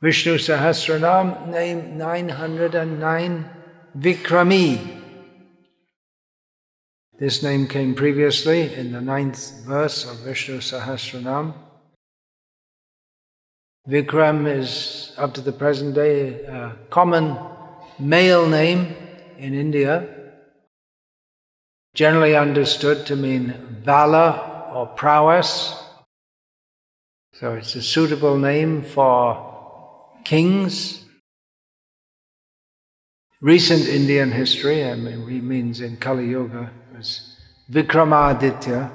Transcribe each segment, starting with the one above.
Vishnu Sahasranam, name 909, Vikrami. This name came previously in the ninth verse of Vishnu Sahasranam. Vikram is, up to the present day, a common male name in India, generally understood to mean valor or prowess. So it's a suitable name for kings. Recent Indian history, I mean, he means in Kali Yuga, was Vikramaditya.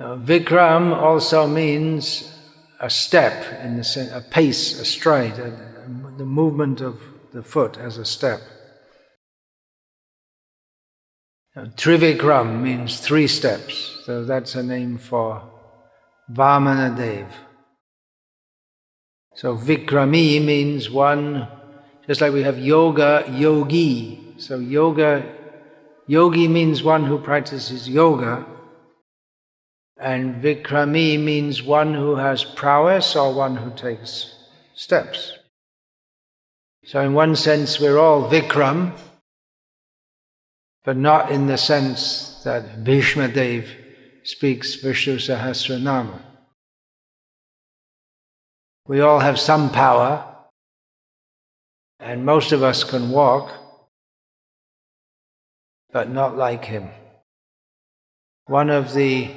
Now, Vikram also means a step, in the sense, a pace, a stride, a, uh, the movement of the foot as a step. Now, Trivikram means three steps, so that's a name for Vamana Dev. So Vikrami means one, just like we have yoga, yogi. So yoga, yogi means one who practices yoga, and Vikrami means one who has prowess or one who takes steps. So, in one sense, we're all Vikram, but not in the sense that Bhishma Dev speaks Vishnu Sahasranama. We all have some power, and most of us can walk, but not like him. One of the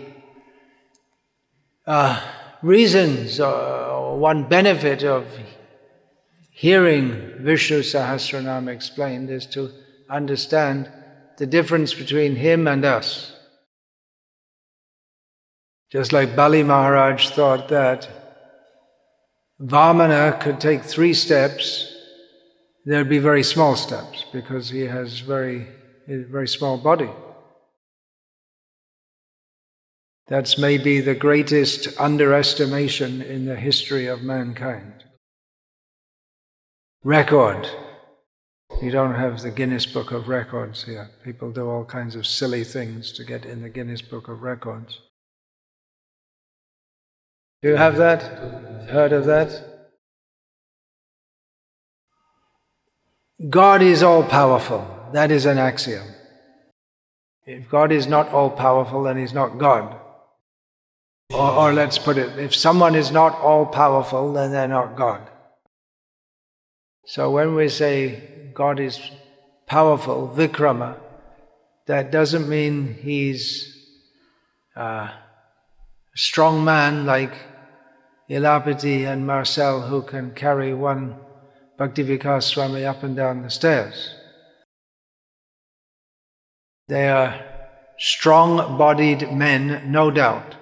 uh, reasons or one benefit of hearing Vishnu Sahasranam explained is to understand the difference between him and us. Just like Bali Maharaj thought that Vamana could take three steps, there'd be very small steps because he has very, very small body. That's maybe the greatest underestimation in the history of mankind. Record. You don't have the Guinness Book of Records here. People do all kinds of silly things to get in the Guinness Book of Records. Do you have that? Heard of that? God is all powerful. That is an axiom. If God is not all powerful, then He's not God. Or, or let's put it, if someone is not all powerful, then they're not God. So when we say God is powerful, Vikrama, that doesn't mean he's uh, a strong man like Ilapati and Marcel who can carry one Bhaktivikas Swami up and down the stairs. They are strong bodied men, no doubt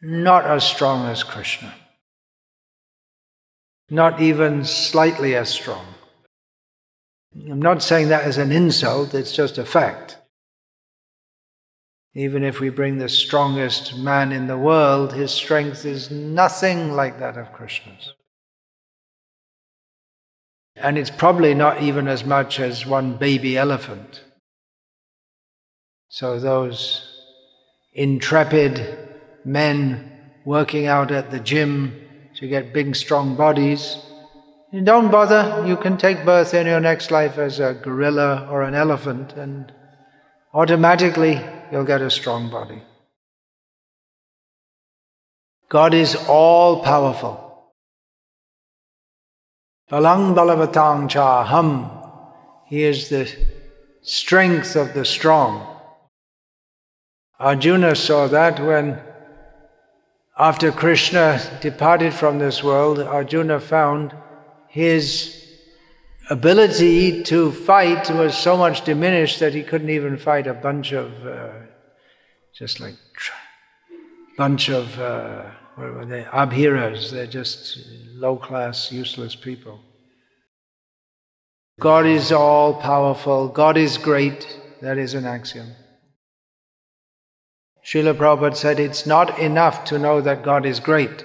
not as strong as Krishna, not even slightly as strong. I'm not saying that as an insult, it's just a fact. Even if we bring the strongest man in the world, his strength is nothing like that of Krishna's. And it's probably not even as much as one baby elephant. So those intrepid men working out at the gym to get big, strong bodies. Don't bother, you can take birth in your next life as a gorilla or an elephant, and automatically you'll get a strong body. God is all powerful. Balang balavatang cha hum. He is the strength of the strong. Arjuna saw that when after Krishna departed from this world, Arjuna found his ability to fight was so much diminished that he couldn't even fight a bunch of, uh, just like, bunch of, uh, what were they, abhiras. They're just low class, useless people. God is all powerful, God is great, that is an axiom. Srila Prabhupada said it's not enough to know that God is great.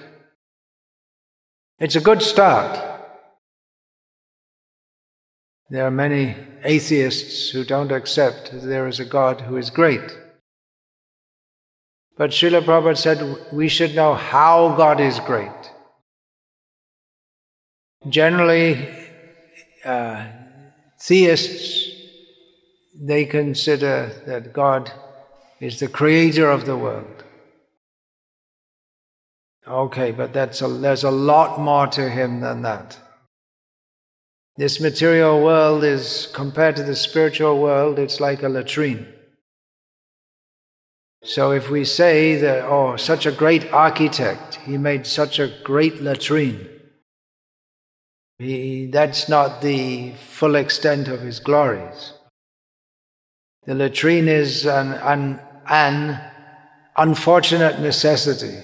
It's a good start. There are many atheists who don't accept that there is a God who is great. But Srila Prabhupada said we should know how God is great. Generally, uh, theists, they consider that God is the creator of the world. Okay, but that's a, there's a lot more to him than that. This material world is, compared to the spiritual world, it's like a latrine. So if we say that, oh, such a great architect, he made such a great latrine, he, that's not the full extent of his glories. The latrine is an, an, an unfortunate necessity.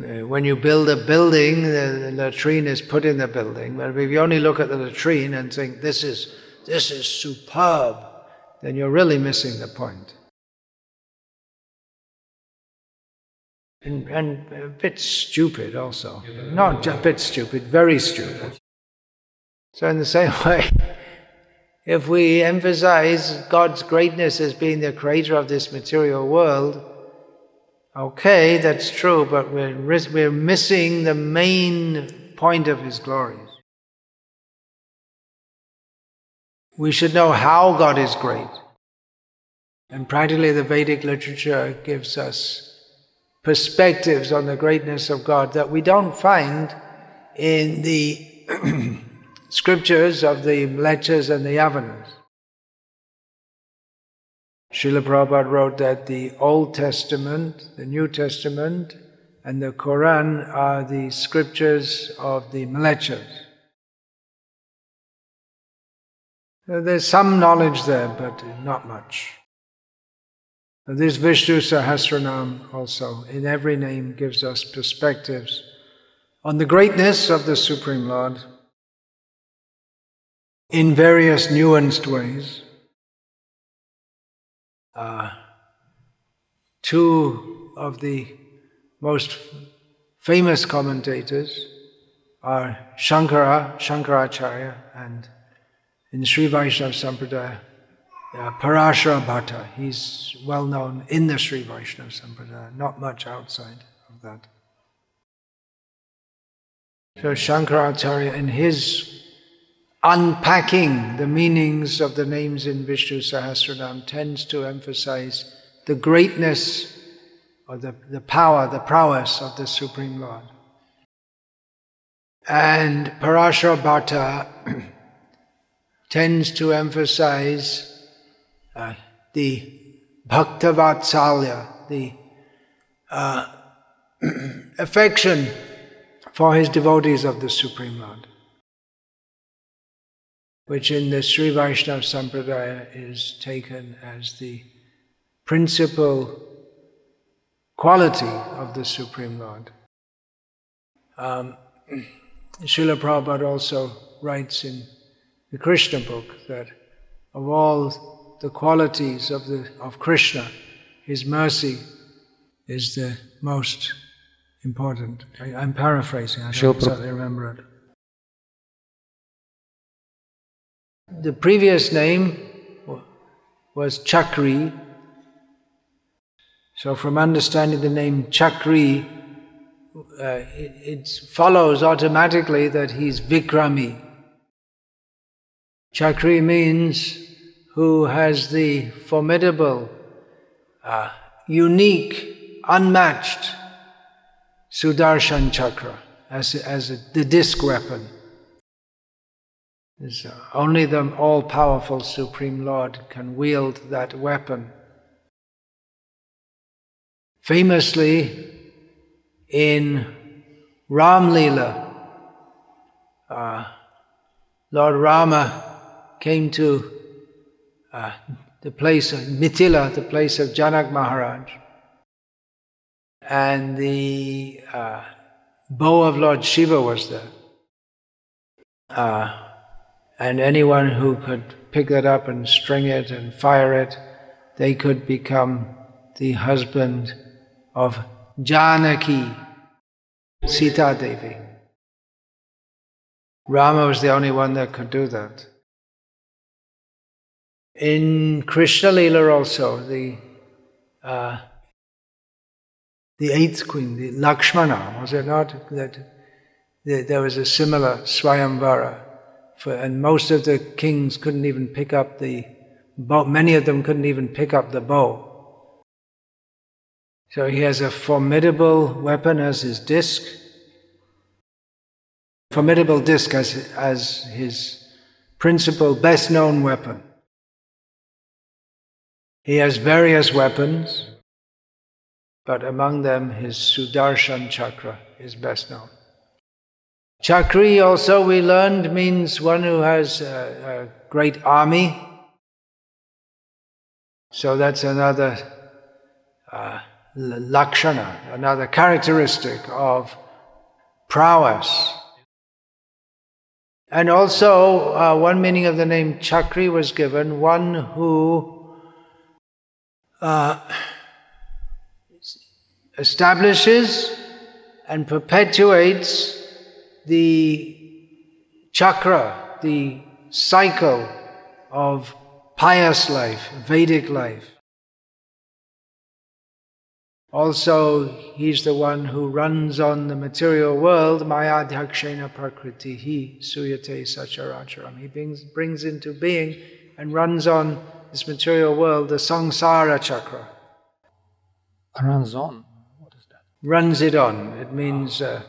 Uh, when you build a building, the, latrine is put in the building. But if you only look at the latrine and think this is this is superb, then you're really missing the point. And, and a bit stupid also. Not a bit stupid, very stupid. So, in the same way, if we emphasize God's greatness as being the creator of this material world, Okay, that's true, but we're, we're missing the main point of His glories. We should know how God is great. And practically, the Vedic literature gives us perspectives on the greatness of God that we don't find in the scriptures of the Mlecchas and the Yavanas. Srila Prabhupada wrote that the Old Testament, the New Testament, and the Quran are the scriptures of the Mlecchas. There's some knowledge there, but not much. This Vishnu Sahasranam also, in every name, gives us perspectives on the greatness of the Supreme Lord in various nuanced ways uh, two of the most famous commentators are Shankara, Shankaracharya, and in Sri Vaishnava Sampradaya, uh, Parashara Bhatta. He's well known in the Sri Vaishnava Sampradaya, not much outside of that. So Shankaracharya, in his unpacking the meanings of the names in Vishnu Sahasranam tends to emphasize the greatness or the, the power, the prowess of the Supreme Lord. And Parashara Bhatta tends to emphasize uh, the Bhaktavatsalya, the uh, affection for his devotees of the Supreme Lord which in the Sri Vaishnava Sampradaya is taken as the principal quality of the Supreme Lord. Um, Srila Prabhupada also writes in the Krishna book that of all the qualities of, the, of Krishna, his mercy is the most important. I, am paraphrasing, I don't exactly remember it. The previous name was Chakri. So, from understanding the name Chakri, uh, it, it, follows automatically that he's Vikrami. Chakri means who has the formidable, uh, unique, unmatched Sudarshan Chakra as, as a, the disc weapon. Is only the all powerful Supreme Lord can wield that weapon. Famously, in Ram Lila, uh, Lord Rama came to uh, the place of Mithila, the place of Janak Maharaj, and the uh, bow of Lord Shiva was there. Uh, and anyone who could pick that up and string it and fire it, they could become the husband of Janaki, Sita Devi. Rama was the only one that could do that. In Krishna Lila also, the uh, the eighth queen, the Lakshmana, was it not? That there was a similar Swayamvara, for, and most of the kings couldn't even pick up the bow. Many of them couldn't even pick up the bow. So he has a formidable weapon as his disc, formidable disc as, as his principal, best known weapon. He has various weapons, but among them his Sudarshan chakra is best known. Chakri also we learned means one who has a, a great army. So that's another uh, lakshana, another characteristic of prowess. And also, uh, one meaning of the name Chakri was given one who uh, establishes and perpetuates the chakra, the cycle of pious life, Vedic life. Also, he's the one who runs on the material world, Mayadhyakshena Prakriti, he Suyate Sacharacharam. He brings, brings into being and runs on this material world the Samsara chakra. Runs on? What is that? Runs it on. It means, uh,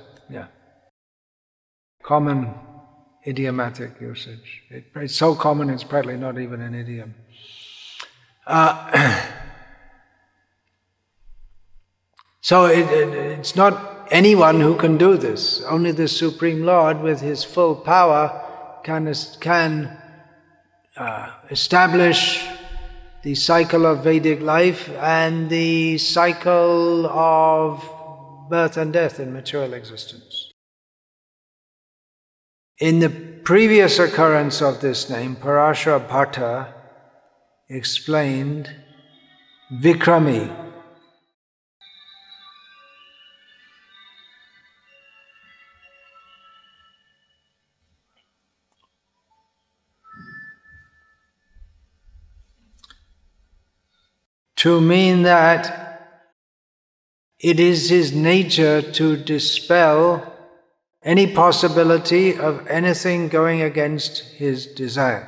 common idiomatic usage. It, it's so common it's probably not even an idiom. Uh, So it, it, it's not anyone who can do this. Only the Supreme Lord, with His full power, can, can uh, establish the cycle of Vedic life and the cycle of birth and death in material existence. In the previous occurrence of this name, Parashara Bhatta explained Vikrami, to mean that it is his nature to dispel any possibility of anything going against his desire.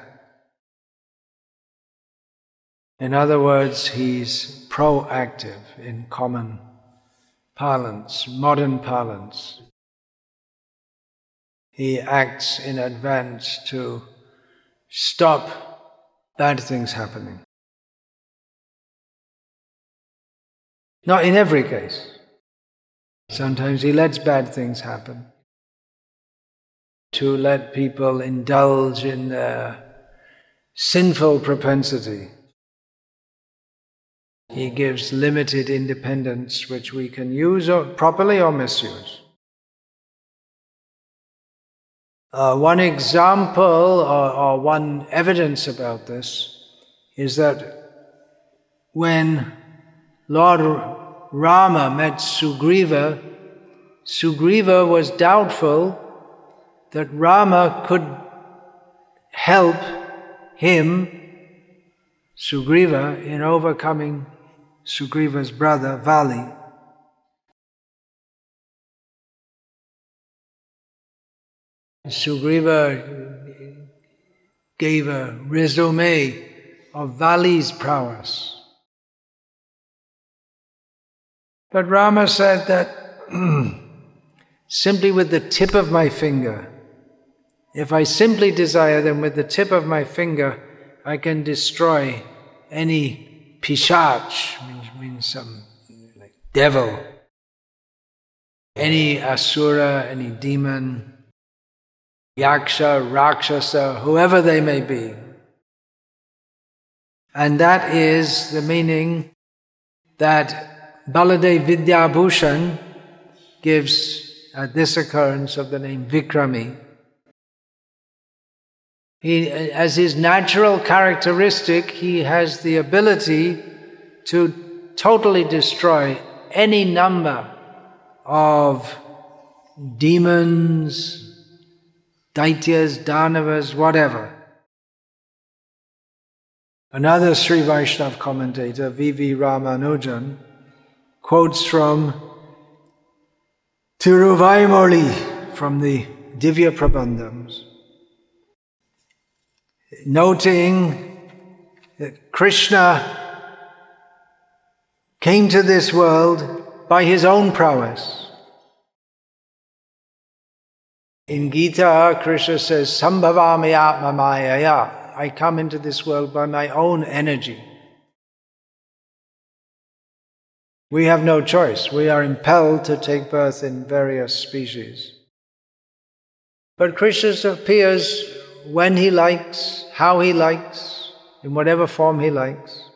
In other words, he's proactive in common parlance, modern parlance. He acts in advance to stop bad things happening. Not in every case. Sometimes he lets bad things happen to let people indulge in their sinful propensity. He gives limited independence which we can use or, properly or misuse. Uh, one example or, or one evidence about this is that when Lord Rama met Sugriva, Sugriva was doubtful that Rama could help him, Sugriva, in overcoming Sugriva's brother, Vali. Sugriva gave a resume of Vali's prowess. But Rama said that simply with the tip of my finger, if I simply desire, them with the tip of my finger, I can destroy any pishach, means, means some like devil, any asura, any demon, yaksha, rakshasa, whoever they may be. And that is the meaning that Baladev Vidyabhushan gives uh, this occurrence of the name Vikrami. He, as his natural characteristic, he has the ability to totally destroy any number of demons, daityas, danavas, whatever. Another Sri Vaishnav commentator, V.V. Ramanujan, quotes from Tiruvaimoli from the Divya Prabandhams, noting that Krishna came to this world by his own prowess. In Gita, Krishna says, Sambhavami Atma Mayaya. I come into this world by my own energy. We have no choice. We are impelled to take birth in various species. But Krishna appears when he likes, how he likes, in whatever form he likes.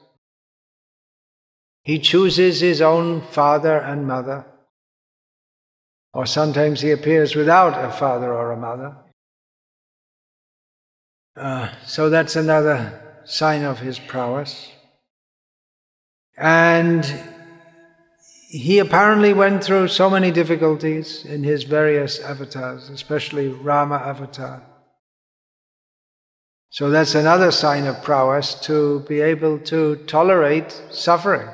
He chooses his own father and mother. Or sometimes he appears without a father or a mother. Uh, so that's another sign of his prowess. And he apparently went through so many difficulties in his various avatars, especially Rama avatar. So that's another sign of prowess to be able to tolerate suffering.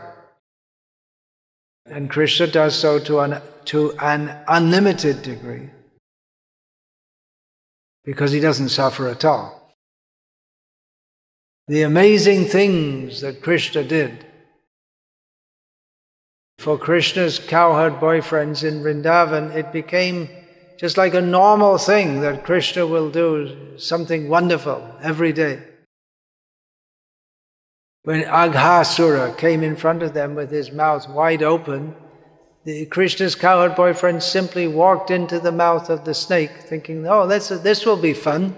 And Krishna does so to an, to an unlimited degree because he doesn't suffer at all. The amazing things that Krishna did for Krishna's cowherd boyfriends in Vrindavan, it became just like a normal thing that Krishna will do something wonderful every day. When Aghasura came in front of them with his mouth wide open, the Krishna's cowherd boyfriend simply walked into the mouth of the snake, thinking, oh, this, this will be fun.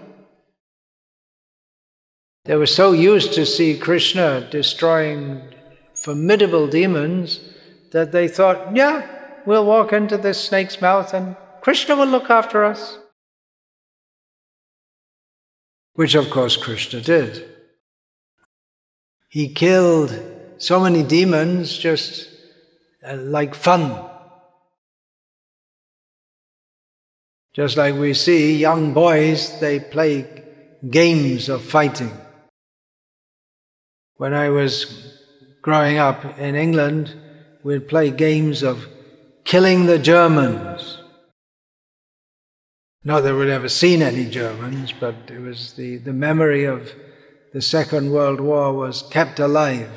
They were so used to see Krishna destroying formidable demons that they thought, yeah, we'll walk into this snake's mouth and Krishna will look after us. Which, of course, Krishna did. He killed so many demons just uh, like fun. Just like we see young boys, they play games of fighting. When I was growing up in England, we'd play games of killing the Germans. Not that we'd ever seen any Germans, but it was the, the memory of the Second World War was kept alive.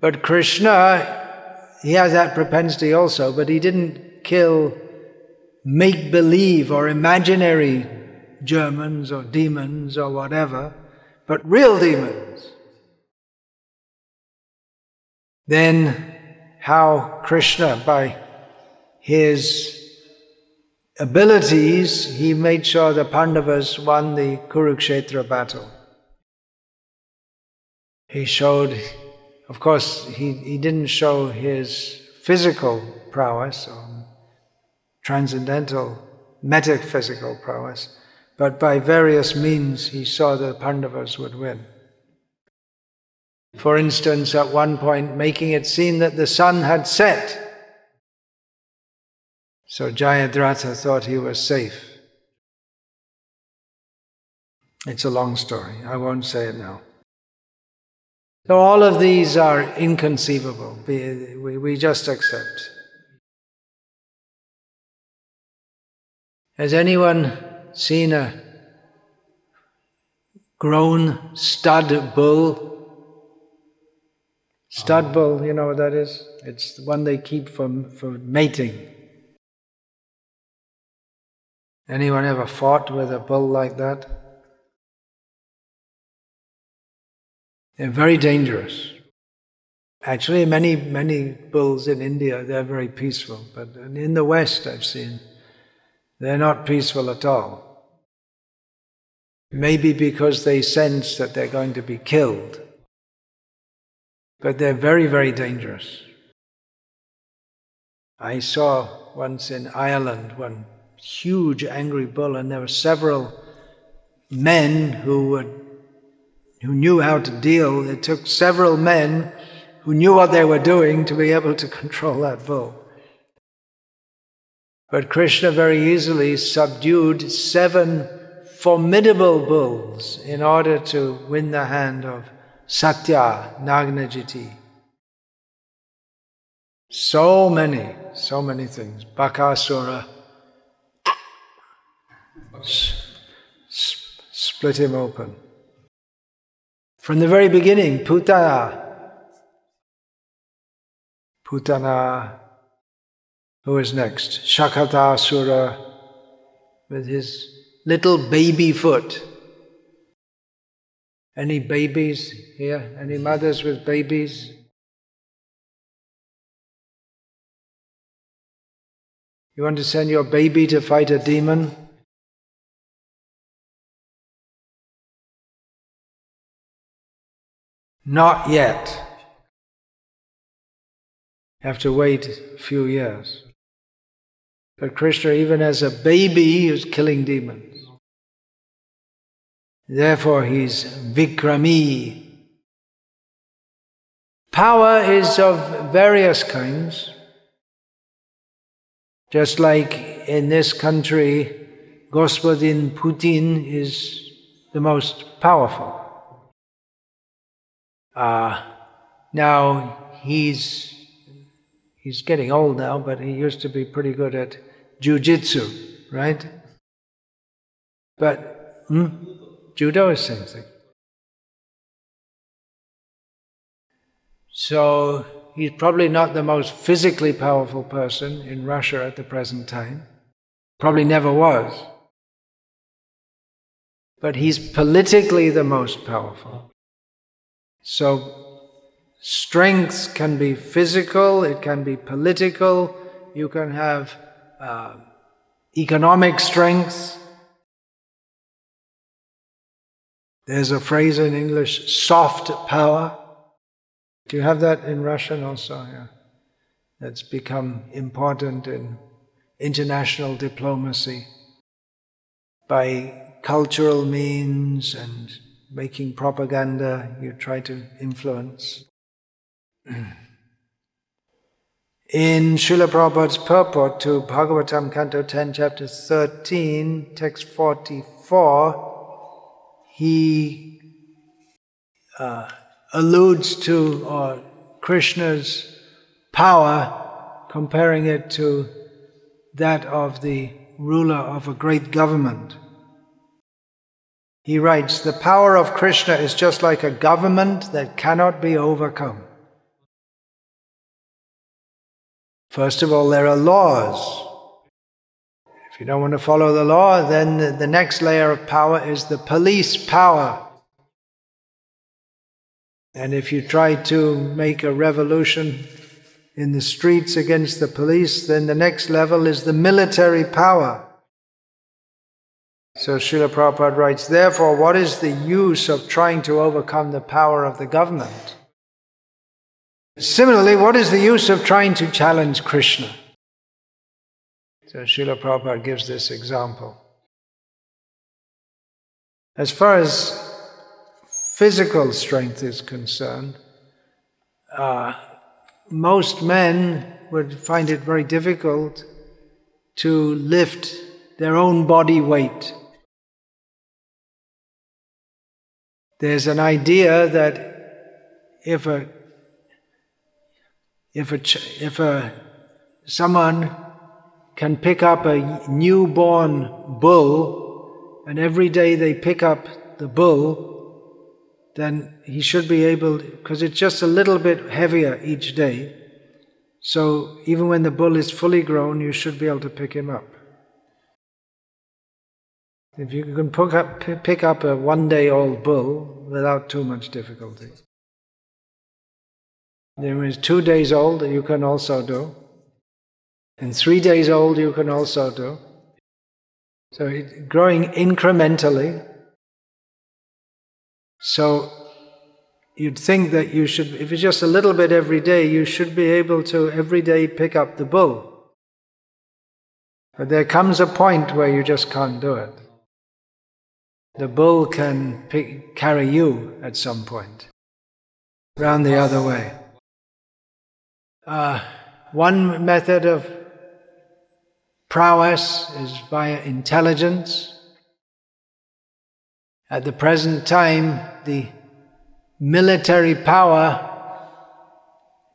But Krishna, he has that propensity also, but he didn't kill make believe or imaginary Germans or demons or whatever, but real demons. Then, how Krishna, by his abilities, he made sure the Pandavas won the Kurukshetra battle. He showed, of course, he, he didn't show his physical prowess or transcendental metaphysical prowess, but by various means he saw the Pandavas would win. For instance, at one point, making it seem that the sun had set so Jayadratha thought he was safe. It's a long story. I won't say it now. So all of these are inconceivable. We, we just accept. Has anyone seen a grown stud bull? Stud um, bull, you know what that is? It's the one they keep for, for mating. Anyone ever fought with a bull like that? They're very dangerous. Actually, many, many bulls in India, they're very peaceful. But in the West, I've seen, they're not peaceful at all. Maybe because they sense that they're going to be killed. But they're very, very dangerous. I saw once in Ireland one huge angry bull, and there were several men who would, who knew how to deal. It took several men who knew what they were doing to be able to control that bull. But Krishna very easily subdued seven formidable bulls in order to win the hand of Satya Nagnajiti. So many, so many things. Bakasura. Split him open. From the very beginning, Putana. Putana. Who is next? Shakata Shakatasura with his little baby foot. Any babies here? Any mothers with babies? You want to send your baby to fight a demon? Not yet. Have to wait a few years. But Krishna, even as a baby, he killing demons. Therefore, he's Vikrami. Power is of various kinds. Just like in this country, Gospodin Putin is the most powerful. Uh, now he's he's getting old now, but he used to be pretty good at jujitsu, right? But hmm? judo is the same thing. So he's probably not the most physically powerful person in Russia at the present time. Probably never was. But he's politically the most powerful. So strength can be physical, it can be political, you can have uh, economic strength. There's a phrase in English, soft power. Do you have that in Russian also? Yeah. That's become important in international diplomacy by cultural means and making propaganda, you try to influence. In Srila Prabhupada's purport to Bhagavatam, Canto 10, Chapter 13, text 44, he uh, alludes to uh, Krishna's power, comparing it to that of the ruler of a great government. He writes, The power of Krishna is just like a government that cannot be overcome. First of all, there are laws. If you don't want to follow the law, then the next layer of power is the police power. And if you try to make a revolution in the streets against the police, then the next level is the military power. So Srila Prabhupada writes, therefore, what is the use of trying to overcome the power of the government? Similarly, what is the use of trying to challenge Krishna? So Srila Prabhupada gives this example. As far as physical strength is concerned, uh, most men would find it very difficult to lift their own body weight. There's an idea that if a if a if a someone can pick up a newborn bull and every day they pick up the bull, then he should be able because it's just a little bit heavier each day. So even when the bull is fully grown, you should be able to pick him up. If you can pick up, pick up a one day old bull without too much difficulty. There is two days old that you can also do. And three days old you can also do. So it, growing incrementally. So you'd think that you should, if it's just a little bit every day, you should be able to every day pick up the bull. But there comes a point where you just can't do it the bull can pick, carry you at some point, round the other way. Uh, one method of prowess is via intelligence. At the present time, the military power,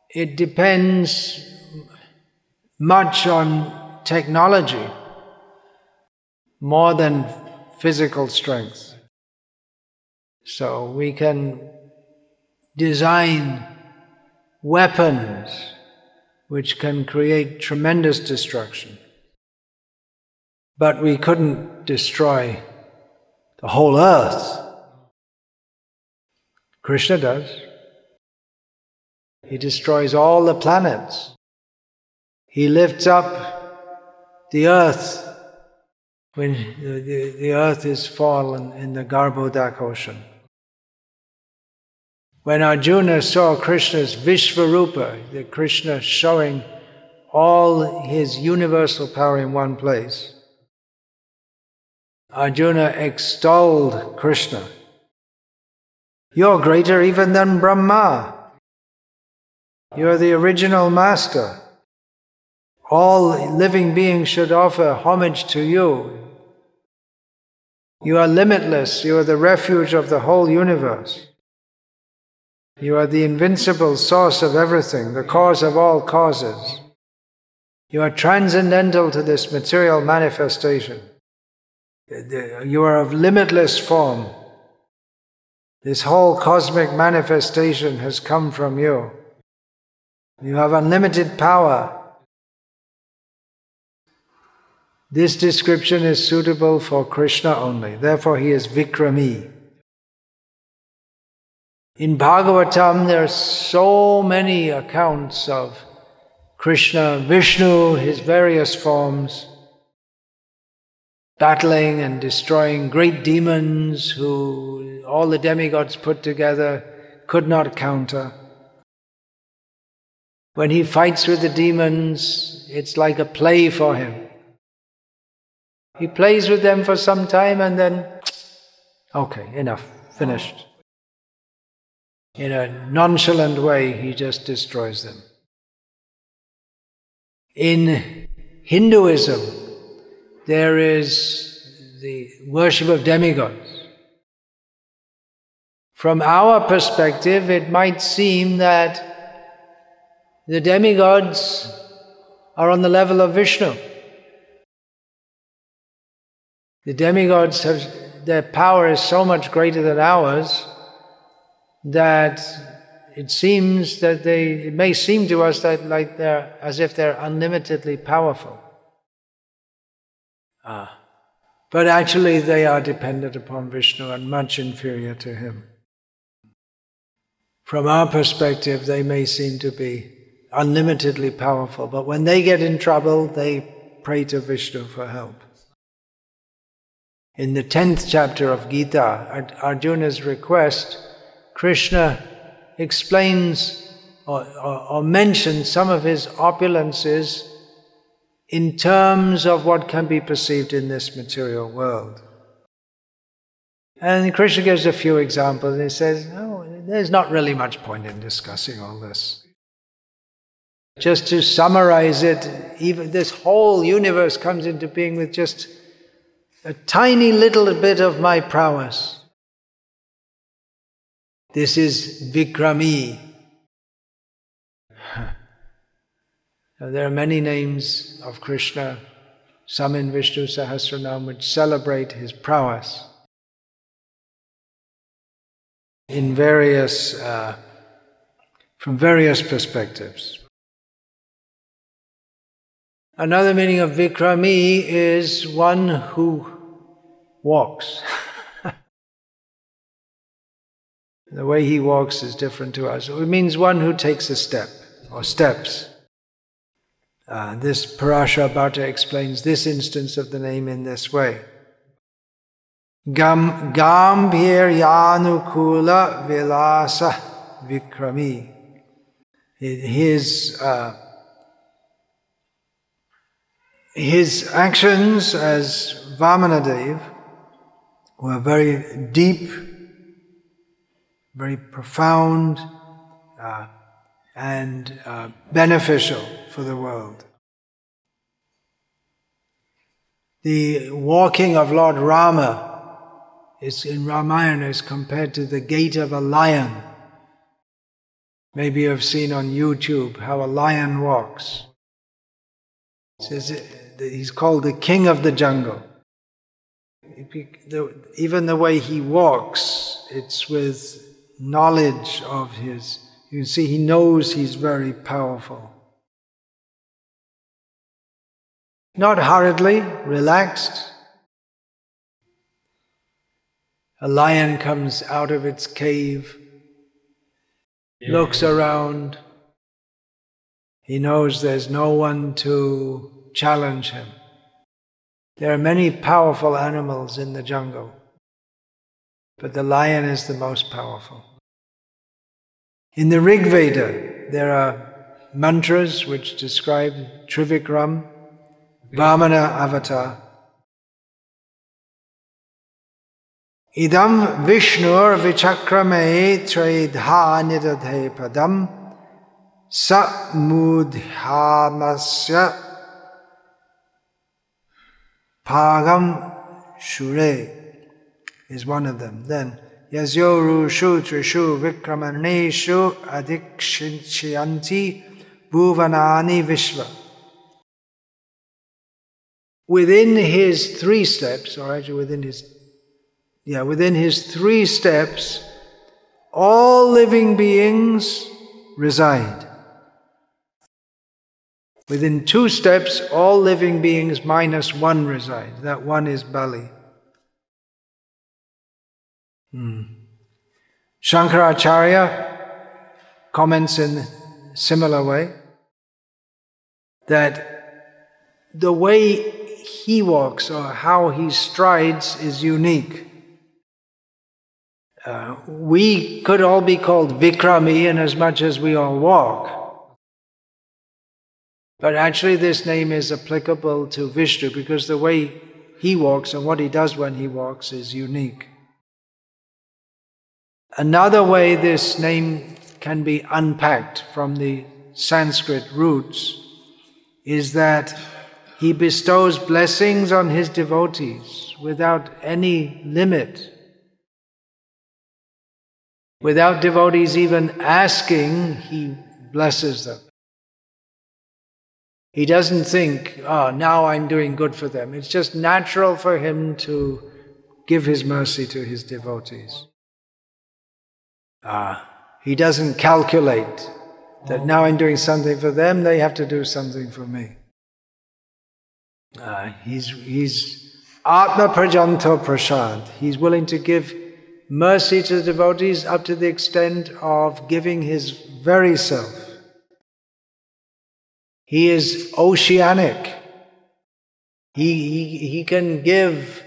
it depends much on technology more than physical strength. So we can design weapons which can create tremendous destruction. But we couldn't destroy the whole earth. Krishna does. He destroys all the planets. He lifts up the earth when the, the, the earth is fallen in the Garbhodak ocean. When Arjuna saw Krishna's Vishvarupa, the Krishna showing all his universal power in one place, Arjuna extolled Krishna. You're greater even than Brahma. You're the original master. All living beings should offer homage to you. You are limitless. You are the refuge of the whole universe. You are the invincible source of everything, the cause of all causes. You are transcendental to this material manifestation. You are of limitless form. This whole cosmic manifestation has come from you. You have unlimited power. This description is suitable for Krishna only. Therefore, he is Vikrami. In Bhagavatam, there are so many accounts of Krishna, Vishnu, his various forms, battling and destroying great demons who all the demigods put together could not counter. When he fights with the demons, it's like a play for him. He plays with them for some time and then, okay, enough, finished in a nonchalant way, he just destroys them. In Hinduism, there is the worship of demigods. From our perspective, it might seem that the demigods are on the level of Vishnu. The demigods have, their power is so much greater than ours that it seems that they, it may seem to us that like they're, as if they're unlimitedly powerful. Ah. But actually they are dependent upon Vishnu and much inferior to him. From our perspective, they may seem to be unlimitedly powerful, but when they get in trouble, they pray to Vishnu for help. In the tenth chapter of Gita, at Arjuna's request, Krishna explains or, or, or mentions some of his opulences in terms of what can be perceived in this material world. And Krishna gives a few examples. He says, No, there's not really much point in discussing all this. Just to summarize it, even this whole universe comes into being with just a tiny little bit of my prowess. This is Vikrami. there are many names of Krishna, some in Vishnu Sahasranam, which celebrate his prowess in various, uh, from various perspectives. Another meaning of Vikrami is one who walks. The way he walks is different to us. It means one who takes a step or steps. Uh, this Parashara Bhatta explains this instance of the name in this way. Gam, Gambhiryanukula Vilasa Vikrami. His, uh, his actions as Vamanadev were very deep very profound uh, and uh, beneficial for the world. The walking of Lord Rama is in Ramayana is compared to the gait of a lion. Maybe you've seen on YouTube how a lion walks. He's called the king of the jungle. Even the way he walks, it's with knowledge of his. You can see he knows he's very powerful. Not hurriedly, relaxed. A lion comes out of its cave, looks around. He knows there's no one to challenge him. There are many powerful animals in the jungle, but the lion is the most powerful. In the Rig Veda, there are mantras which describe Trivikram, Vamana avatar. Idam Vishnur vichakrame tredha nidadhe padam sa mudhamasya Pagam Shure is one of them. Then Yazyoru Shu Trishu Vikramaneshu Adikshinchianti Bhuvanani Vishva. Within his three steps, or actually within his yeah, within his three steps, all living beings reside. Within two steps, all living beings minus one reside. That one is Bali. Hmm. Shankaracharya comments in similar way that the way he walks or how he strides is unique. Uh, we could all be called Vikrami in as much as we all walk. But actually, this name is applicable to Vishnu because the way he walks and what he does when he walks is unique. Another way this name can be unpacked from the Sanskrit roots is that he bestows blessings on his devotees without any limit. Without devotees even asking, he blesses them. He doesn't think, oh, now I'm doing good for them. It's just natural for him to give his mercy to his devotees. Ah, he doesn't calculate that now I'm doing something for them, they have to do something for me. Ah, he's, he's Atma Prajanto Prashad. He's willing to give mercy to the devotees up to the extent of giving his very self. He is oceanic. He, he, he can give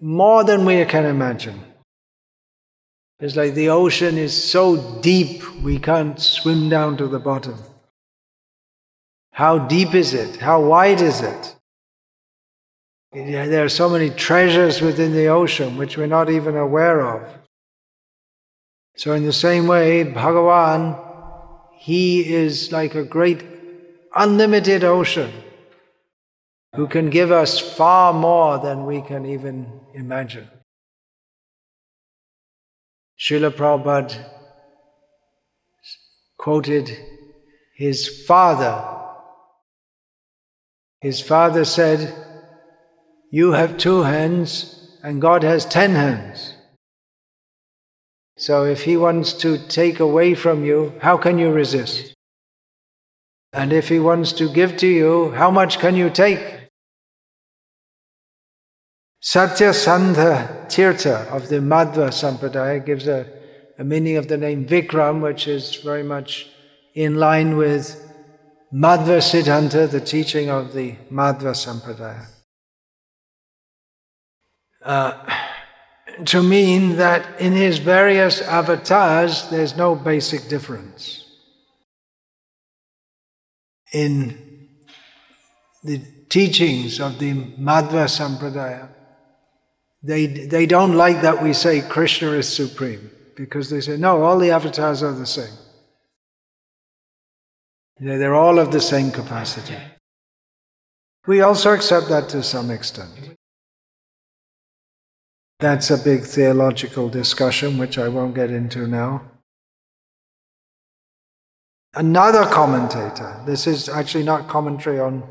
more than we can imagine. It's like the ocean is so deep we can't swim down to the bottom. How deep is it? How wide is it? There are so many treasures within the ocean which we're not even aware of. So, in the same way, Bhagavan, he is like a great unlimited ocean who can give us far more than we can even imagine. Srila Prabhupada quoted his father. His father said, You have two hands and God has ten hands. So if He wants to take away from you, how can you resist? And if he wants to give to you, how much can you take? Satyasandha Tirtha of the Madhva Sampradaya gives a, a meaning of the name Vikram, which is very much in line with Madhva Siddhanta, the teaching of the Madhva Sampradaya. Uh, to mean that in his various avatars there's no basic difference in the teachings of the Madhva Sampradaya, they, they don't like that we say Krishna is supreme because they say, no, all the avatars are the same. They're all of the same capacity. We also accept that to some extent. That's a big theological discussion, which I won't get into now. Another commentator, this is actually not commentary on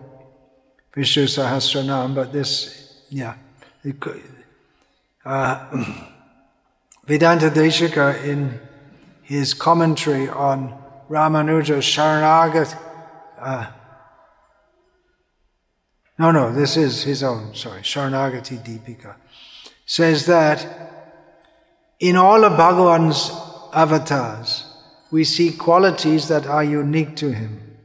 Vishnu Sahasranam, but this, yeah. Uh, Vedanta Deshika in his commentary on Ramanuja Sharanagat, uh, no, no, this is his own, sorry, Sharanagati Deepika, says that in all of Bhagavan's avatars, we see qualities that are unique to him.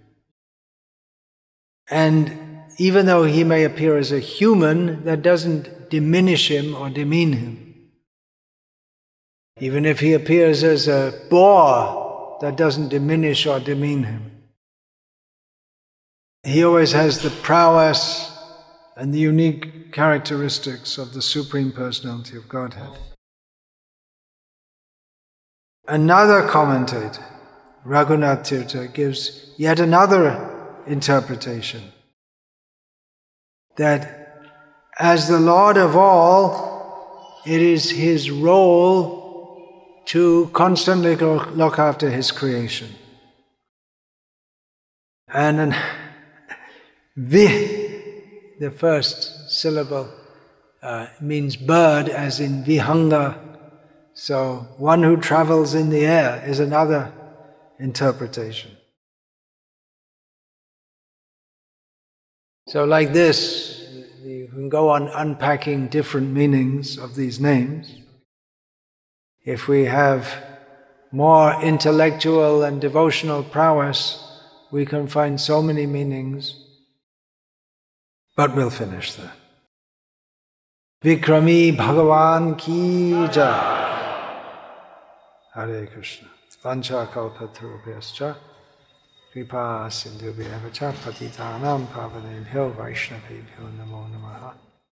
And even though he may appear as a human, that doesn't diminish him or demean him. Even if he appears as a boar, that doesn't diminish or demean him. He always has the prowess and the unique characteristics of the Supreme Personality of Godhead. Another commentator, Raghunath Tirtha, gives yet another interpretation that as the Lord of all, it is his role to constantly look after his creation. And then, vi, the first syllable, uh, means bird, as in vihanga. So, one who travels in the air is another interpretation. So, like this, you can go on unpacking different meanings of these names if we have more intellectual and devotional prowess, we can find so many meanings. But we'll finish there. Vikrami Bhagavan ki jai. Hare Krishna. Vancha kalpatarubhyascha. Kripa sindhubhyavacha patitanam pavanebhyo vaishnavebhyo namo